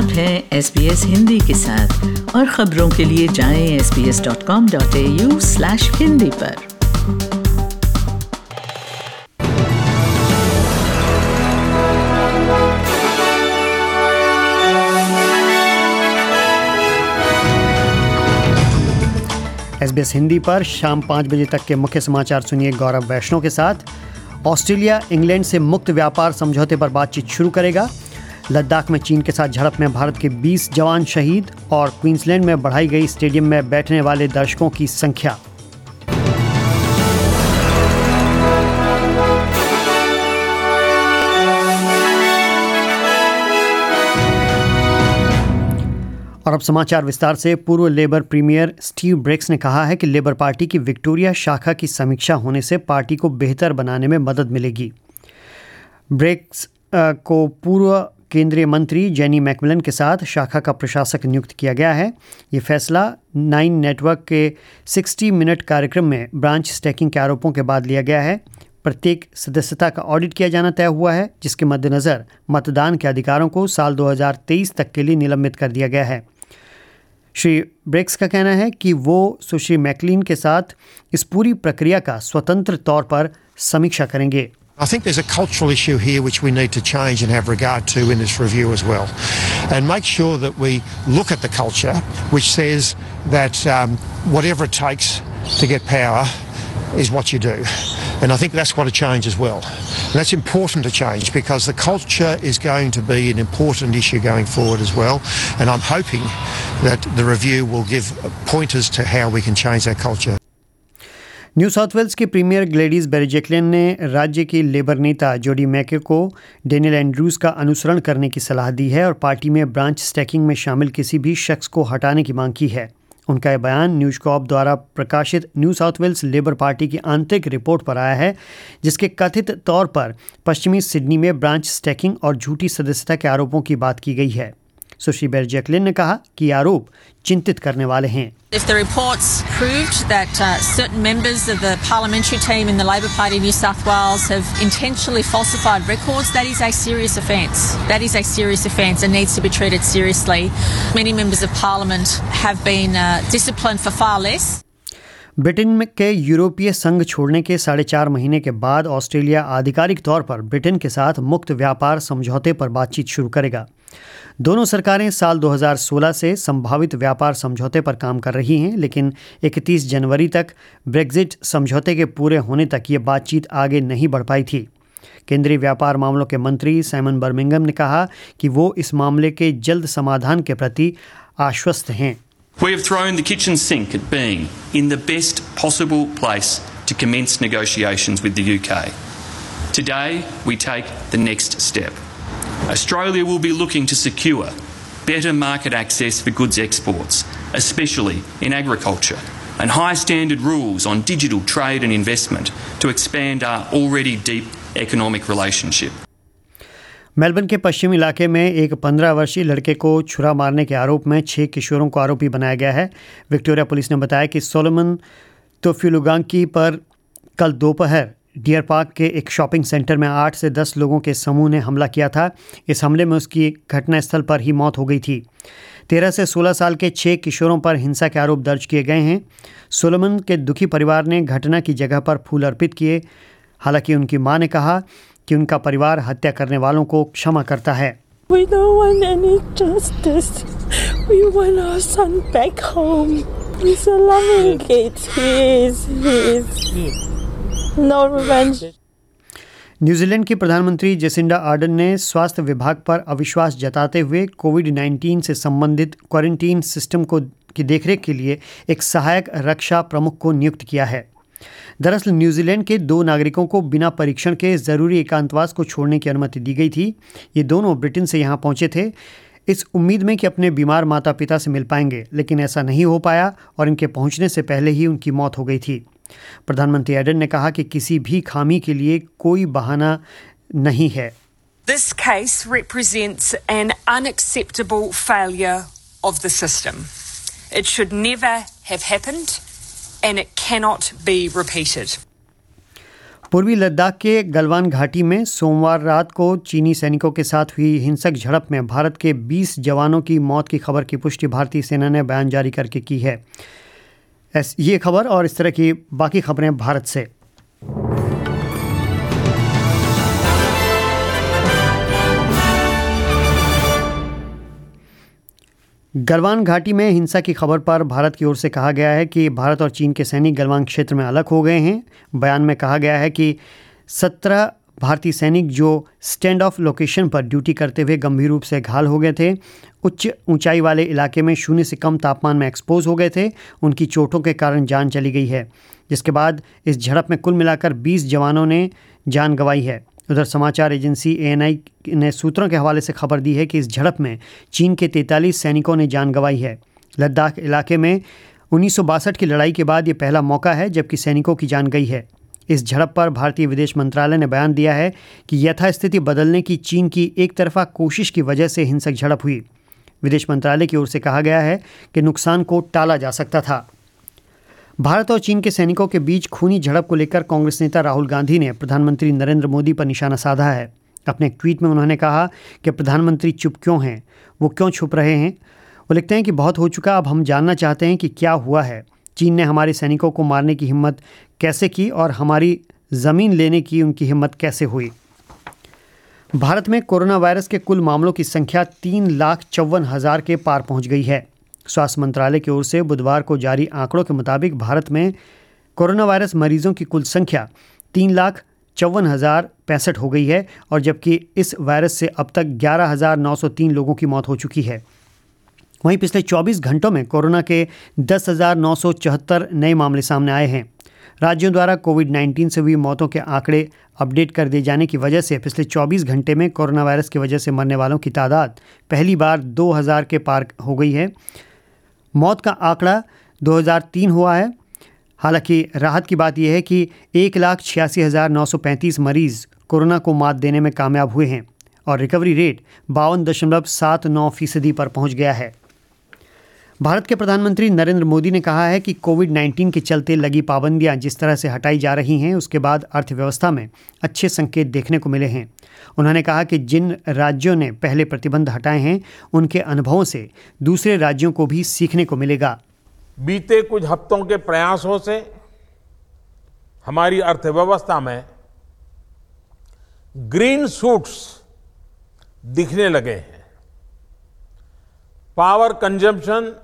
आप हैं S B S Hindi के साथ। और खबरों के लिए जाएँ S B S dot com dot A U slash Hindi पर। एसबीएस हिंदी पर शाम पाँच बजे तक के मुख्य समाचार सुनिए गौरव वैष्णव के साथ। ऑस्ट्रेलिया, इंग्लैंड से मुक्त व्यापार समझौते पर बातचीत शुरू करेगा। लद्दाख में चीन के साथ झड़प में भारत के 20 जवान शहीद और क्वींसलैंड में बढ़ाई गई स्टेडियम में बैठने वाले दर्शकों की संख्या। और अब समाचार विस्तार से, पूर्व लेबर प्रीमियर स्टीव ब्रेक्स ने कहा है कि लेबर पार्टी की विक्टोरिया शाखा की समीक्षा होने से पार्टी को बेहतर बनाने में मदद मिलेगी। ब्रेक्स को पूर्व केंद्रीय मंत्री जेनी मैकमिलन के साथ शाखा का प्रशासक नियुक्त किया गया है। ये फैसला नाइन नेटवर्क के 60 मिनट कार्यक्रम में ब्रांच स्टैकिंग के आरोपों के बाद लिया गया है। प्रत्येक सदस्यता का ऑडिट किया जाना तय हुआ है, जिसके मद्देनज़र मतदान के अधिकारों को साल 2023 तक के लिए निलंबित कर दिया गया है। श्री ब्रेक्स का कहना है कि वो सुश्री मैकलिन के साथ इस पूरी प्रक्रिया का स्वतंत्र तौर पर समीक्षा करेंगे। I think there's a cultural issue here which we need to change and have regard to in this review as well. And make sure that we look at the culture which says that um, whatever it takes to get power is what you do. And I think that's got to change as well. And that's important to change because the culture is going to be an important issue going forward as well. And I'm hoping that the review will give pointers to how we can change that culture. New South Wales के premier Gladys Berejiklian ने राज्य की labour नेता जोडी मैके को Daniel Andrews का अनुसरण करने की सलाह दी है और पार्टी में ब्रांच स्टैकिंग में शामिल किसी भी शख्स को हटाने की मांग की है। उनका यह बयान न्यूज़ कॉप द्वारा प्रकाशित New South Wales Labor Party की आंतरिक रिपोर्ट पर आया है, जिसके कथित तौर पर पश्चिमी सिडनी में ब्रांच स्टैकिंग और झूठी सदस्यता के आरोपों की बात की गई है। सुश्री बेरजैकलिन ने कहा कि आरोप चिंतित करने वाले हैं If the reports proved that uh, certain members of the parliamentary team in the Labor Party of New South Wales have intentionally falsified records, that is a serious offence. That is a serious offence and needs to be treated seriously. Many members of parliament have been uh, disciplined for far less. Britain के यूरोपीय संघ छोड़ने के साढ़े चार महीने के बाद ऑस्ट्रेलिया आधिकारिक तौर पर ब्रिटेन के साथ मुक्त व्यापार समझौते पर बातचीत शुरू करेगा दोनों सरकारें साल 2016 से संभावित व्यापार समझौते पर काम कर रही हैं लेकिन 31 जनवरी तक ब्रेग्जिट समझौते के पूरे होने तक ये बातचीत आगे नहीं बढ़ पाई थी केंद्रीय व्यापार मामलों के मंत्री सैमन बर्मिंगम ने कहा कि वो इस मामले के जल्द समाधान के प्रति आश्वस्त हैं We have thrown the kitchen sink at being in the best possible place to commence negotiations with the UK. Today, we take the next step. Australia will be looking to secure better market access for goods exports, especially in agriculture, and high standard rules on digital trade and investment to expand our already deep economic relationship. Melbourne के पश्चिमी इलाके में एक पंद्रह वर्षीय लड़के को छुरा मारने के आरोप में छः किशोरों को आरोपी बनाया गया है विक्टोरिया पुलिस ने बताया कि सोलोमन तोफ्यूलुगांकी पर कल दोपहर डियर पार्क के एक शॉपिंग सेंटर में आठ से दस लोगों के समूह ने हमला किया था इस हमले में उसकी घटनास्थल पर ही मौत हो गई थी तेरह से सोलह साल के छः किशोरों पर हिंसा के आरोप दर्ज किए गए हैं सोलोमन के दुखी परिवार ने घटना की जगह पर फूल अर्पित किए हालाँकि उनकी माँ ने कहा कि उनका परिवार हत्या करने वालों को क्षमा करता है We don't want any justice. We want our son back home. He's a loving kid. He is. He is. No revenge. New Zealand की प्रधानमंत्री जेसिंडा आर्डन ने स्वास्थ्य विभाग पर अविश्वास जताते हुए कोविड 19 से संबंधित क्वारंटीन सिस्टम को की देखरेख के लिए एक सहायक रक्षा प्रमुख को नियुक्त किया है। दरअसल, न्यूजीलैंड के दो नागरिकों को बिना परीक्षण के ज़रूरी एकांतवास को छोड़ने की अनुमति दी गई थी। ये दोनों ब्रिटेन से यहाँ पहुँचे थे। इस उम्मीद में कि अपने बीमार माता पिता से मिल पाएँगे, लेकिन ऐसा नहीं हो पाया और इनके पहुँचने से पहले ही उनकी मौत हो गई थी। प्रधानमंत्री एडन ने कहा कि किसी भी खामी के लिए कोई बहाना नहीं है This case represents an unacceptable failure of the system. It should never have happened and it cannot be repeated. पूर्वी लद्दाख के गलवान घाटी में सोमवार रात को चीनी सैनिकों के साथ हुई हिंसक झड़प में भारत के 20 जवानों की मौत की खबर की पुष्टि भारतीय सेना ने बयान जारी करके की है ये खबर और इस तरह की बाकी खबरें भारत से। गलवान घाटी में हिंसा की खबर पर भारत की ओर से कहा गया है कि भारत और चीन के सैनिक गलवान क्षेत्र में अलग हो गए हैं। बयान में कहा गया है कि सत्रह भारतीय सैनिक जो स्टैंड ऑफ़ लोकेशन पर ड्यूटी करते हुए गंभीर रूप से घायल हो गए थे, उच्च ऊंचाई वाले इलाके में शून्य से कम तापमान में एक्सपोज हो गए थे, उनकी चोटों के कारण जान चली गई है। जिसके बाद इस झड़प में कुल मिलाकर 20 जवानों ने जान गंवाई है। उधर समाचार एजेंसी एएनआई ने सूत्रों के हवाले से खबर दी है कि इस झड़प में चीन के 43 सैनिकों ने जान गंवाई है। लद्दाख इलाके में उन्नीस सौ बासठ की लड़ाई के बाद ये पहला मौका है, जबकि सैनिकों की जान गई है। इस झड़प पर भारतीय विदेश मंत्रालय ने बयान दिया है कि यथास्थिति बदलने की चीन की एक तरफा कोशिश की वजह से हिंसक झड़प हुई। विदेश मंत्रालय की ओर से कहा गया है कि नुकसान को टाला जा सकता था। भारत और चीन के सैनिकों के बीच खूनी झड़प को लेकर कांग्रेस नेता राहुल गांधी ने प्रधानमंत्री नरेंद्र मोदी पर निशाना साधा है। अपने ट्वीट में उन्होंने कहा कि प्रधानमंत्री चुप क्यों हैं? वो क्यों छुप रहे हैं? वो लिखते हैं कि बहुत हो चुका, अब हम जानना चाहते हैं कि क्या हुआ है। चीन ने हमारे सैनिकों को मारने की हिम्मत कैसे की और हमारी ज़मीन लेने की उनकी हिम्मत कैसे हुई? भारत में कोरोना वायरस के कुल मामलों की संख्या तीन लाख चौवन हज़ार के पार पहुँच गई है। स्वास्थ्य मंत्रालय की ओर से बुधवार को जारी आंकड़ों के मुताबिक भारत में कोरोना वायरस मरीजों की कुल संख्या तीन लाख चौवन हज़ार पैंसठ हो गई है और जबकि इस वायरस से अब तक ग्यारह हज़ार नौ सौ तीन लोगों की मौत हो चुकी है। वहीं पिछले 24 घंटों में कोरोना के दस नए मामले सामने आए हैं। राज्यों द्वारा कोविड 19 से हुई मौतों के आंकड़े अपडेट कर दिए जाने की वजह से पिछले 24 घंटे में कोरोना वायरस की वजह से मरने वालों की तादाद पहली बार 2000 के पार हो गई है। मौत का आंकड़ा 2003 हुआ है। हालाँकि राहत की बात यह है कि एक लाख छियासी हज़ार नौ सौ पैंतीस मरीज़ कोरोना को मात देने में कामयाब हुए हैं और रिकवरी रेट बावन दशमलव सात नौ फ़ीसदी पर पहुँच गया है। भारत के प्रधानमंत्री नरेंद्र मोदी ने कहा है कि कोविड 19 के चलते लगी पाबंदियाँ जिस तरह से हटाई जा रही हैं, उसके बाद अर्थव्यवस्था में अच्छे संकेत देखने को मिले हैं। उन्होंने कहा कि जिन राज्यों ने पहले प्रतिबंध हटाए हैं, उनके अनुभवों से दूसरे राज्यों को भी सीखने को मिलेगा। बीते कुछ हफ्तों के प्रयासों से हमारी अर्थव्यवस्था में ग्रीन सूट्स दिखने लगे हैं। पावर कंजम्पशन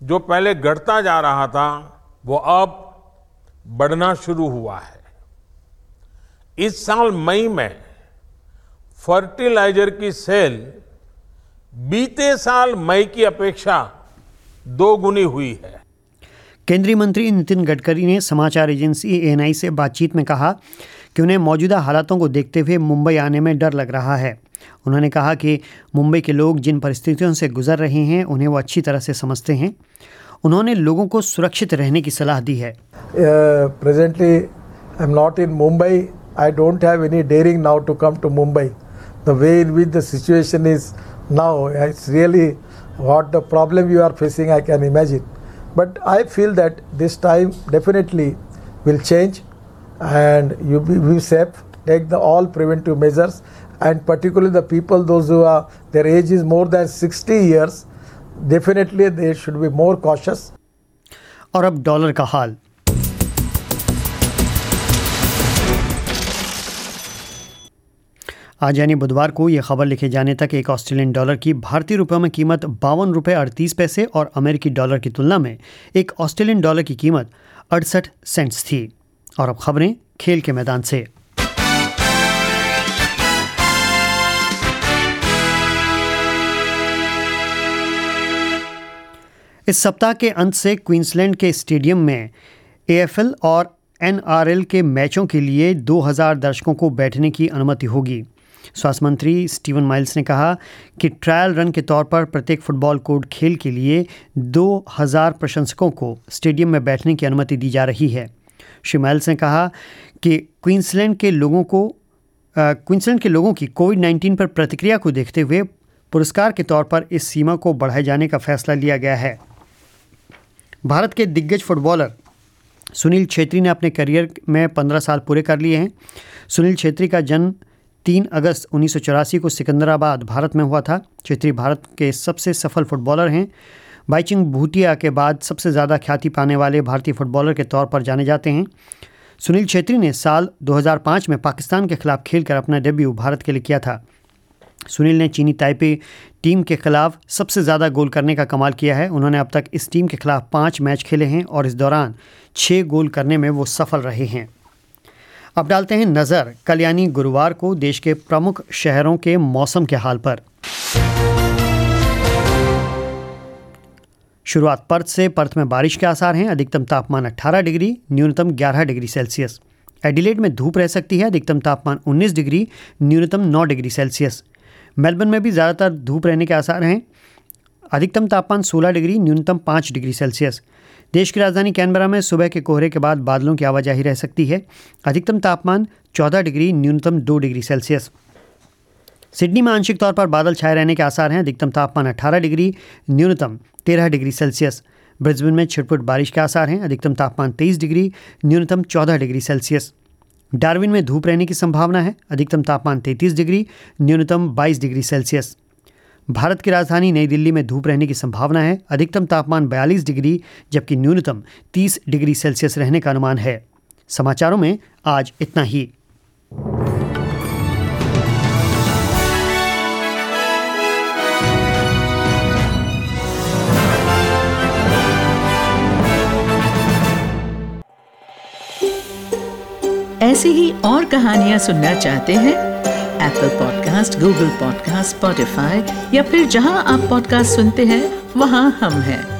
जो पहले घटता जा रहा था, वो अब बढ़ना शुरू हुआ है। इस साल मई में फर्टिलाइज़र की सेल बीते साल मई की अपेक्षा दो गुनी हुई है। केंद्रीय मंत्री नितिन गडकरी ने समाचार एजेंसी एएनआई से बातचीत में कहा कि उन्हें मौजूदा हालातों को देखते हुए मुंबई आने में डर लग रहा है। उन्होंने कहा कि मुंबई के लोग जिन परिस्थितियों से गुजर रहे हैं उन्हें वो अच्छी तरह से समझते हैं। उन्होंने लोगों को सुरक्षित रहने की सलाह दी है। Presently I am not in Mumbai I don't have any daring now to come to Mumbai the way in which the situation is now it's really what the problem you are facing I can imagine. But I feel that this time definitely will change and you be, be safe take the all preventive measures and particularly the people, those who are, their age is more than 60 years, definitely they should be more cautious. और अब dollar का हाल। आज यानी बुधवार को यह खबर लिखे जाने तक एक ऑस्ट्रेलियन डॉलर की भारतीय रुपयों में कीमत बावन रुपये अड़तीस पैसे और अमेरिकी डॉलर की तुलना में एक ऑस्ट्रेलियन डॉलर की कीमत अड़सठ सेंट्स थी। और अब खबरें खेल के मैदान से। इस सप्ताह के अंत से क्वींसलैंड के स्टेडियम में एएफएल और एनआरएल के मैचों के लिए 2000 दर्शकों को बैठने की अनुमति होगी। स्वास्थ्य मंत्री स्टीवन माइल्स ने कहा कि ट्रायल रन के तौर पर प्रत्येक फुटबॉल कोड खेल के लिए 2000 प्रशंसकों को स्टेडियम में बैठने की अनुमति दी जा रही है। श्री माइल्स ने कहा कि क्वींसलैंड के लोगों को क्वींसलैंड के लोगों की कोविड 19 पर प्रतिक्रिया को देखते हुए पुरस्कार के तौर पर इस सीमा को बढ़ाए जाने का फैसला लिया गया है। भारत के दिग्गज फुटबॉलर सुनील छेत्री ने अपने करियर में पंद्रह साल पूरे कर लिए हैं। सुनील छेत्री का जन्म तीन अगस्त उन्नीस सौ चौरासी को सिकंदराबाद, भारत में हुआ था। छेत्री भारत के सबसे सफल फुटबॉलर हैं। बाइचिंग भूटिया के बाद सबसे ज़्यादा ख्याति पाने वाले भारतीय फुटबॉलर के तौर पर जाने जाते हैं। सुनील छेत्री ने साल 2005 में पाकिस्तान के खिलाफ खेलकर अपना डेब्यू भारत के लिए किया था। सुनील ने चीनी ताइपे टीम के खिलाफ सबसे ज़्यादा गोल करने का कमाल किया है। उन्होंने अब तक इस टीम के खिलाफ पाँच मैच खेले हैं और इस दौरान छः गोल करने में वो सफल रहे हैं। अब डालते हैं नज़र कल यानी गुरुवार को देश के प्रमुख शहरों के मौसम के हाल पर। शुरुआत पर्थ से पर्थ में बारिश के आसार हैं। अधिकतम तापमान 18 डिग्री, न्यूनतम 11 डिग्री सेल्सियस। एडिलेड में धूप रह सकती है। अधिकतम तापमान 19 डिग्री, न्यूनतम 9 डिग्री सेल्सियस। मेलबर्न में भी ज़्यादातर धूप रहने के आसार हैं। अधिकतम तापमान 16 डिग्री, न्यूनतम 5 डिग्री सेल्सियस। देश की राजधानी कैनबरा में सुबह के कोहरे के बाद बादलों की आवाजाही रह सकती है। अधिकतम तापमान 14 डिग्री, न्यूनतम 2 डिग्री सेल्सियस। सिडनी में आंशिक तौर पर बादल छाए रहने के आसार हैं। अधिकतम तापमान 18 डिग्री, न्यूनतम 13 डिग्री सेल्सियस। ब्रिस्बेन में छिटपुट बारिश के आसार हैं। अधिकतम तापमान 23 डिग्री, न्यूनतम 14 डिग्री सेल्सियस। डार्विन में धूप रहने की संभावना है। अधिकतम तापमान 33 डिग्री, न्यूनतम 22 डिग्री सेल्सियस। भारत की राजधानी नई दिल्ली में धूप रहने की संभावना है। अधिकतम तापमान 42 डिग्री, जबकि न्यूनतम 30 डिग्री सेल्सियस रहने का अनुमान है। समाचारों में आज इतना ही। ऐसी ही और कहानियाँ सुनना चाहते हैं? Apple podcast Google podcast Spotify या फिर जहाँ आप पॉडकास्ट सुनते हैं, वहाँ हम हैं।